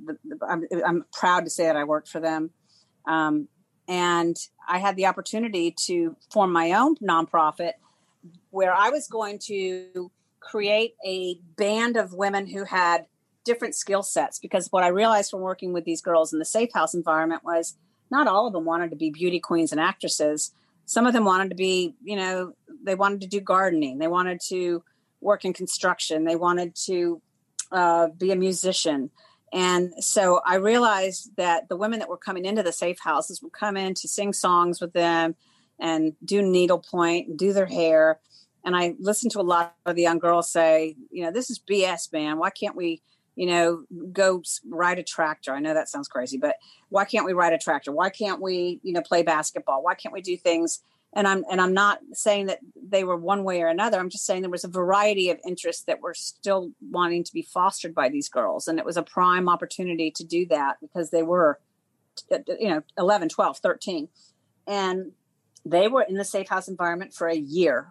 the, I'm, I'm proud to say that I worked for them um, and I had the opportunity to form my own nonprofit where I was going to create a band of women who had different skill sets. Because what I realized from working with these girls in the safe house environment was not all of them wanted to be beauty queens and actresses. Some of them wanted to be, you know, they wanted to do gardening, they wanted to work in construction, they wanted to uh, be a musician. And so I realized that the women that were coming into the safe houses would come in to sing songs with them and do needlepoint and do their hair. And I listened to a lot of the young girls say, you know, this is BS, man. Why can't we, you know, go ride a tractor? I know that sounds crazy, but why can't we ride a tractor? Why can't we, you know, play basketball? Why can't we do things and i'm and i'm not saying that they were one way or another i'm just saying there was a variety of interests that were still wanting to be fostered by these girls and it was a prime opportunity to do that because they were uh, uh, you know 11 12 13 and they were in the safe house environment for a year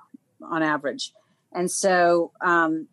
on average and so um,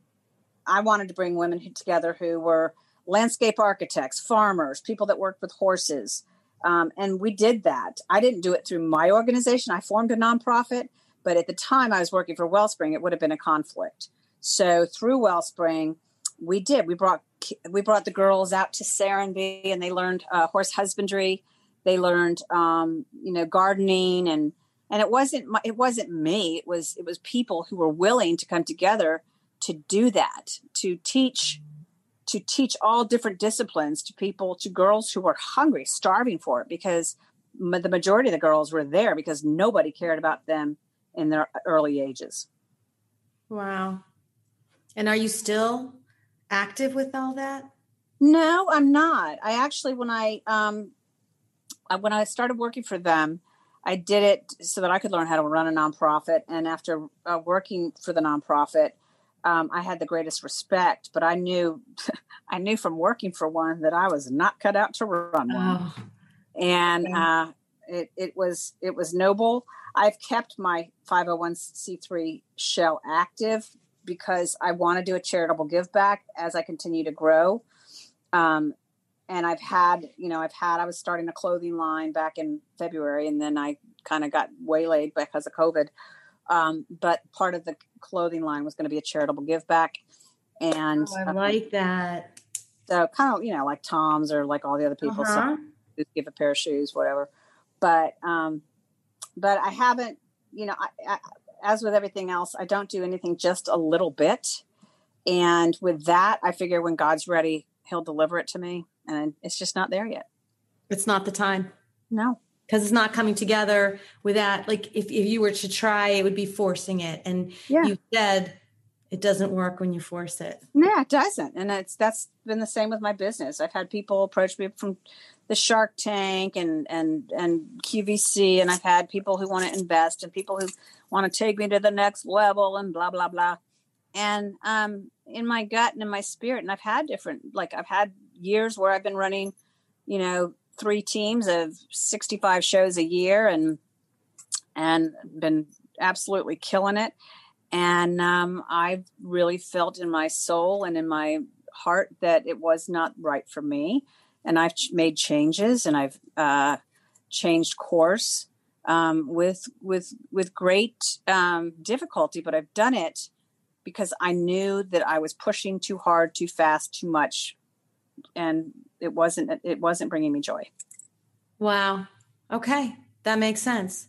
i wanted to bring women together who were landscape architects farmers people that worked with horses um, and we did that. I didn't do it through my organization. I formed a nonprofit, but at the time I was working for Wellspring, it would have been a conflict. So through Wellspring, we did. We brought we brought the girls out to Serenbe, and they learned uh, horse husbandry. They learned, um, you know, gardening and and it wasn't my, it wasn't me it was it was people who were willing to come together to do that to teach to teach all different disciplines to people to girls who were hungry starving for it because the majority of the girls were there because nobody cared about them in their early ages. Wow. And are you still active with all that? No i'm not. I actually when i um when i started working for them I did it so that I could learn how to run a nonprofit. And after uh, working for the nonprofit, um, I had the greatest respect. But I knew, I knew from working for one that I was not cut out to run one. Oh. And uh, it, it was it was noble. I've kept my 501c3 shell active because I want to do a charitable give back as I continue to grow. Um, and I've had, you know, I've had, I was starting a clothing line back in February and then I kind of got waylaid because of COVID. Um, but part of the clothing line was going to be a charitable give back. And oh, I um, like that. So kind of, you know, like Tom's or like all the other people, uh-huh. so give a pair of shoes, whatever. But, um, but I haven't, you know, I, I, as with everything else, I don't do anything just a little bit. And with that, I figure when God's ready, he'll deliver it to me and it's just not there yet. It's not the time. No. Because it's not coming together with that. Like if, if you were to try, it would be forcing it. And yeah. you said it doesn't work when you force it. Yeah, it doesn't. And it's that's been the same with my business. I've had people approach me from the Shark Tank and and and QVC, and I've had people who want to invest and people who want to take me to the next level and blah blah blah. And um, in my gut and in my spirit, and I've had different like I've had years where I've been running, you know, three teams of 65 shows a year and and been absolutely killing it. And um, I've really felt in my soul and in my heart that it was not right for me. And I've made changes and I've uh, changed course um, with with with great um, difficulty, but I've done it because I knew that I was pushing too hard, too fast, too much and it wasn't it wasn't bringing me joy wow okay that makes sense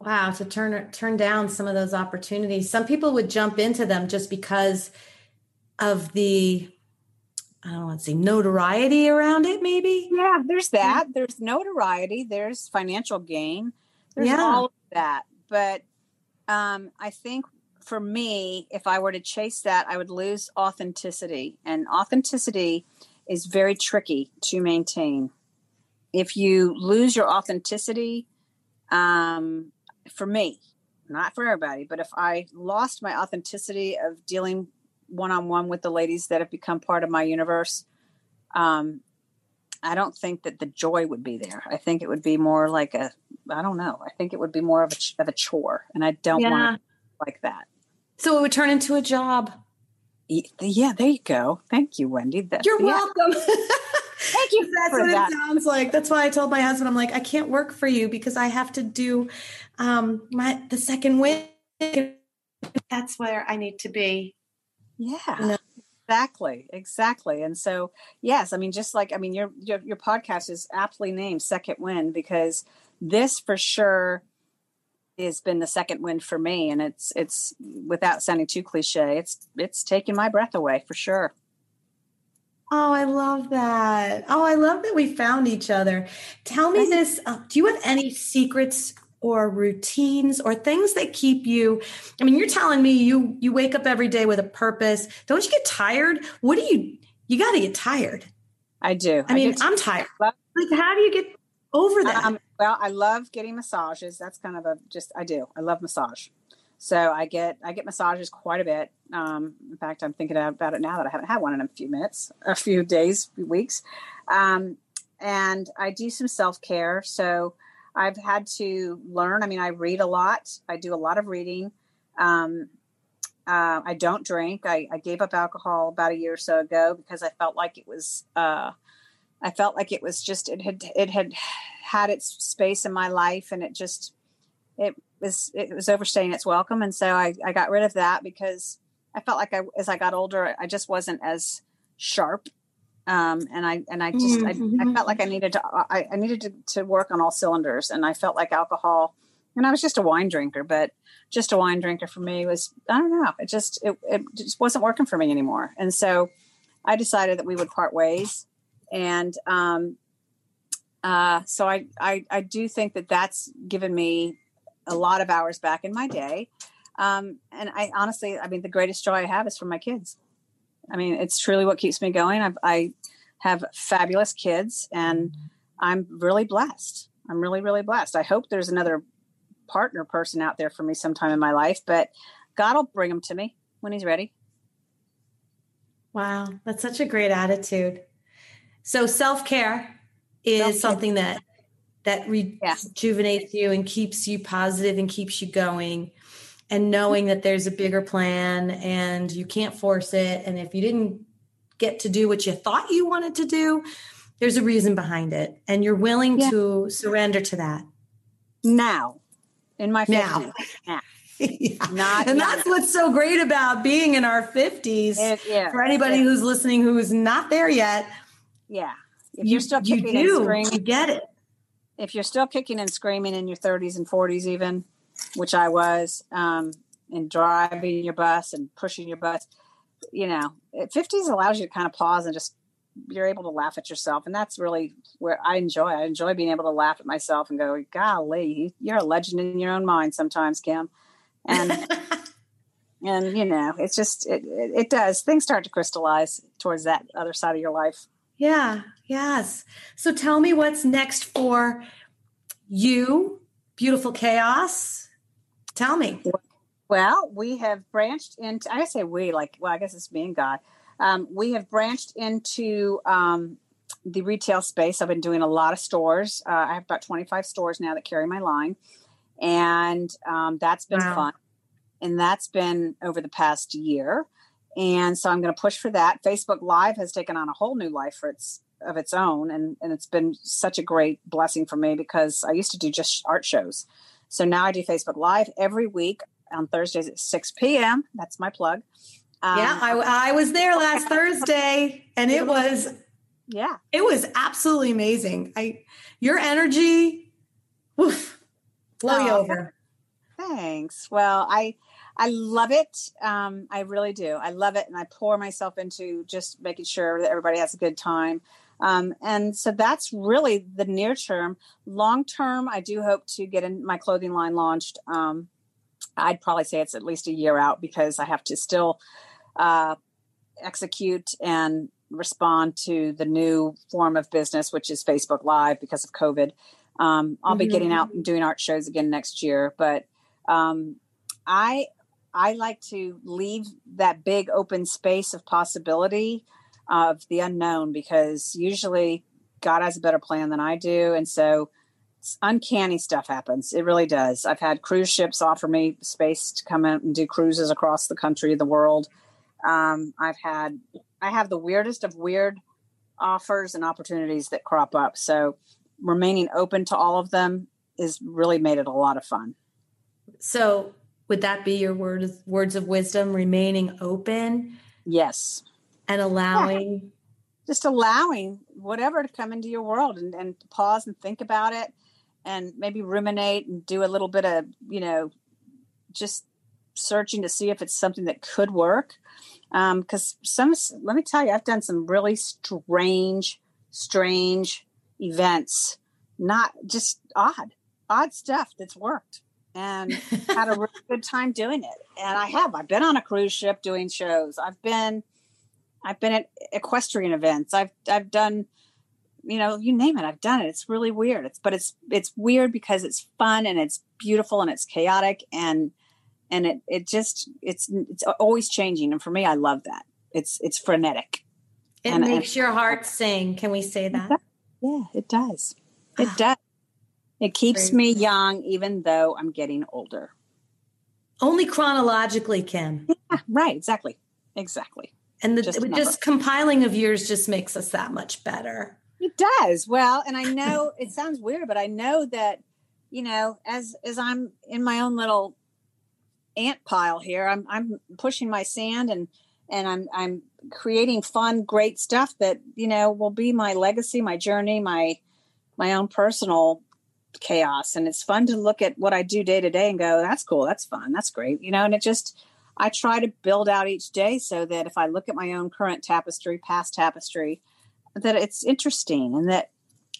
wow to turn turn down some of those opportunities some people would jump into them just because of the I don't want to say notoriety around it, maybe. Yeah, there's that. There's notoriety. There's financial gain. There's yeah. all of that. But um, I think for me, if I were to chase that, I would lose authenticity. And authenticity is very tricky to maintain. If you lose your authenticity, um, for me, not for everybody, but if I lost my authenticity of dealing one on one with the ladies that have become part of my universe, um, I don't think that the joy would be there. I think it would be more like a, I don't know. I think it would be more of a of a chore, and I don't yeah. want like that. So it would turn into a job. Yeah, there you go. Thank you, Wendy. You're yeah. welcome. Thank you. That's what that. it sounds like. That's why I told my husband, I'm like, I can't work for you because I have to do um, my the second win. That's where I need to be. Yeah. You know? Exactly, exactly. And so, yes, I mean, just like I mean, your your, your podcast is aptly named Second Wind" because this for sure has been the second wind for me and it's it's without sounding too cliche it's it's taken my breath away for sure. Oh i love that. Oh i love that we found each other. Tell me this uh, do you have any secrets or routines or things that keep you i mean you're telling me you you wake up every day with a purpose. Don't you get tired? What do you you got to get tired. I do. I mean i'm tired. Like how do you get over that um, well, I love getting massages. That's kind of a just I do. I love massage. So I get I get massages quite a bit. Um, in fact, I'm thinking about it now that I haven't had one in a few minutes, a few days, few weeks. Um, and I do some self care. So I've had to learn. I mean, I read a lot. I do a lot of reading. Um, uh, I don't drink. I, I, gave up alcohol about a year or so ago because I felt like it was. Uh, I felt like it was just it had it had had its space in my life and it just it was it was overstaying its welcome and so I, I got rid of that because I felt like I as I got older I just wasn't as sharp um, and I and I just mm-hmm. I, I, felt like I needed to I, I needed to, to work on all cylinders and I felt like alcohol and I was just a wine drinker, but just a wine drinker for me was I don't know. It just it, it just wasn't working for me anymore, and so I decided that we would part ways, and um, uh, so I, I I do think that that's given me a lot of hours back in my day, um, and I honestly, I mean, the greatest joy I have is from my kids. I mean, it's truly what keeps me going. I, I have fabulous kids, and I'm really blessed. I'm really, really blessed. I hope there's another partner person out there for me sometime in my life, but God will bring them to me when He's ready. Wow, that's such a great attitude. So self care is self-care. something that that rejuvenates yeah. you and keeps you positive and keeps you going. And knowing that there's a bigger plan and you can't force it. And if you didn't get to do what you thought you wanted to do, there's a reason behind it. And you're willing yeah. to surrender to that. Now, in my 50s. Now. Yeah. yeah. Not and that's what's so great about being in our 50s. It, yeah. For anybody who's listening who is not there yet. Yeah. If you, are still kicking you do, and screaming, you get it. If you're still kicking and screaming in your 30s and 40s, even, which I was, um, and driving your bus and pushing your bus, you know, 50s allows you to kind of pause and just you're able to laugh at yourself. And that's really where i enjoy i enjoy being able to laugh at myself and go golly you're a legend in your own mind sometimes kim. And and you know it's just it, it, it does. Things start to crystallize towards that other side of your life yeah yes so tell me what's next for you beautiful chaos tell me well we have branched into i say we like well i guess it's me and god um, we have branched into um, the retail space. I've been doing a lot of stores. Uh, I have about 25 stores now that carry my line. And um, that's been wow. fun. And that's been over the past year. And so I'm going to push for that. Facebook Live has taken on a whole new life for its of its own, and and it's been such a great blessing for me because I used to do just art shows. So now I do Facebook Live every week on Thursdays at 6 p.m. That's my plug. Um, yeah, I, I was there last Thursday, and it was yeah, it was absolutely amazing. I your energy, woof, blow oh, you over. Thanks. Well, I I love it. Um, I really do. I love it, and I pour myself into just making sure that everybody has a good time. Um, and so that's really the near term. Long term, I do hope to get in my clothing line launched. Um, I'd probably say it's at least a year out because I have to still uh, execute and respond to the new form of business, which is Facebook Live because of COVID. Um, I'll mm-hmm. be getting out and doing art shows again next year, but um, I I like to leave that big open space of possibility of the unknown because usually God has a better plan than I do, and so uncanny stuff happens. It really does. I've had cruise ships offer me space to come out and do cruises across the country, the world. Um, I've had, I have the weirdest of weird offers and opportunities that crop up. So remaining open to all of them is really made it a lot of fun. So would that be your words words of wisdom? Remaining open. Yes. And allowing. Yeah. Just allowing whatever to come into your world and, and pause and think about it and maybe ruminate and do a little bit of, you know, just searching to see if it's something that could work. Because um, some, let me tell you, I've done some really strange, strange events, not just odd, odd stuff that's worked and had a really good time doing it. And I have, I've been on a cruise ship doing shows. I've been, I've been at equestrian events. I've, I've done, you know, you name it, I've done it. It's really weird. It's, but it's, it's weird because it's fun and it's beautiful and it's chaotic and, and it it just it's it's always changing and for me i love that it's it's frenetic it and, makes and, your heart sing can we say that yeah it does it ah. does it keeps me young even though i'm getting older. Only chronologically kim yeah right exactly exactly. And the just, just compiling of years just makes us that much better. It does. Well and i know it sounds weird but i know that you know as as i'm in my own little ant pile here. I'm I'm pushing my sand and and I'm I'm creating fun, great stuff that you know will be my legacy, my journey, my my own personal chaos and it's fun to look at what I do day to day and go, that's cool, that's fun, that's great, you know, and it just, I try to build out each day so that if I look at my own current tapestry, past tapestry, that it's interesting and that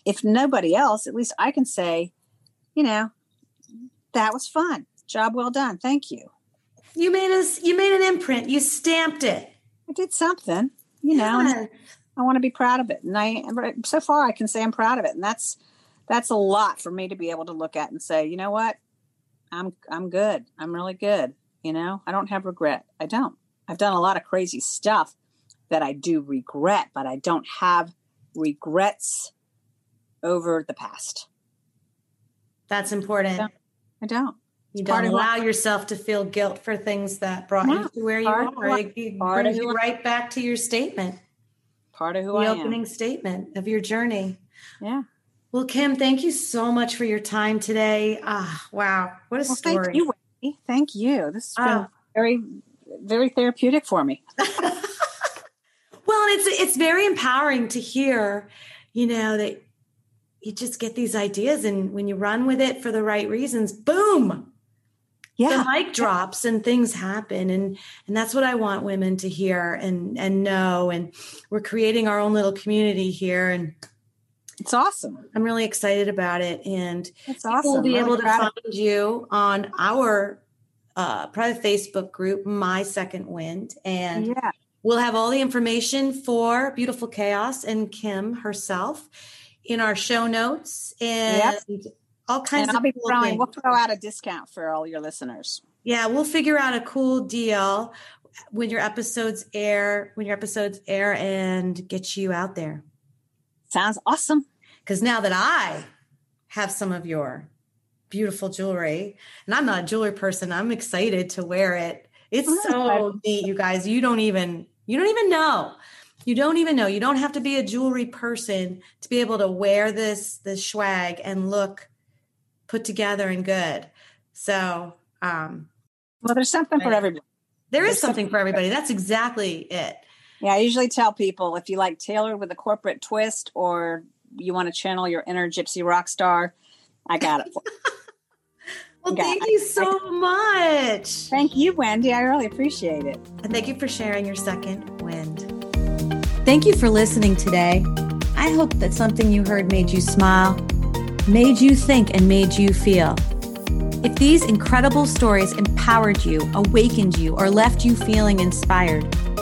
if nobody else, at least I can say, you know, that was fun. Job well done. Thank you. You made us you made an imprint. You stamped it. I did something, you know, and I want to be proud of it. And I so far I can say I'm proud of it. And that's that's a lot for me to be able to look at and say, you know what? I'm I'm good. I'm really good. You know, I don't have regret. I don't. I've done a lot of crazy stuff that I do regret, but I don't have regrets over the past. That's important. I don't. I don't. You don't allow yourself to feel guilt for things that brought no, you to where you are. It, it brings you right back to your statement. Part of who the I opening statement of your journey. Yeah. Well, Kim, thank you so much for your time today. Ah, wow, what a well, story! Thank you, Wendy. Thank you. This has been ah. very, very therapeutic for me. well, and it's it's very empowering to hear, you know, that you just get these ideas, and when you run with it for the right reasons, boom, yeah. the mic drops and things happen and and that's what i want women to hear and and know and we're creating our own little community here and it's awesome i'm really excited about it and it's awesome we'll be able to find you on our uh, private facebook group my second wind and yeah. we'll have all the information for beautiful chaos and kim herself in our show notes and yep all kinds and I'll be cool throwing, things. We'll throw out a discount for all your listeners. Yeah, we'll figure out a cool deal when your episodes air, when your episodes air and get you out there. Sounds awesome. Because now that I have some of your beautiful jewelry, and I'm not a jewelry person, I'm excited to wear it. It's oh, so neat, you guys. You don't even you don't even know. You don't even know. You don't have to be a jewelry person to be able to wear this this swag and look put together and good. So, um, well, there's something for everybody. There is something, something for everybody. That's exactly it. Yeah, I usually tell people if you like tailored with a corporate twist or you want to channel your inner gypsy rock star, I got it. well, got thank it. you so much. Thank you, Wendy. I really appreciate it. And thank you for sharing your second wind. Thank you for listening today. I hope that something you heard made you smile made you think, and made you feel. If these incredible stories empowered you, awakened you, or left you feeling inspired,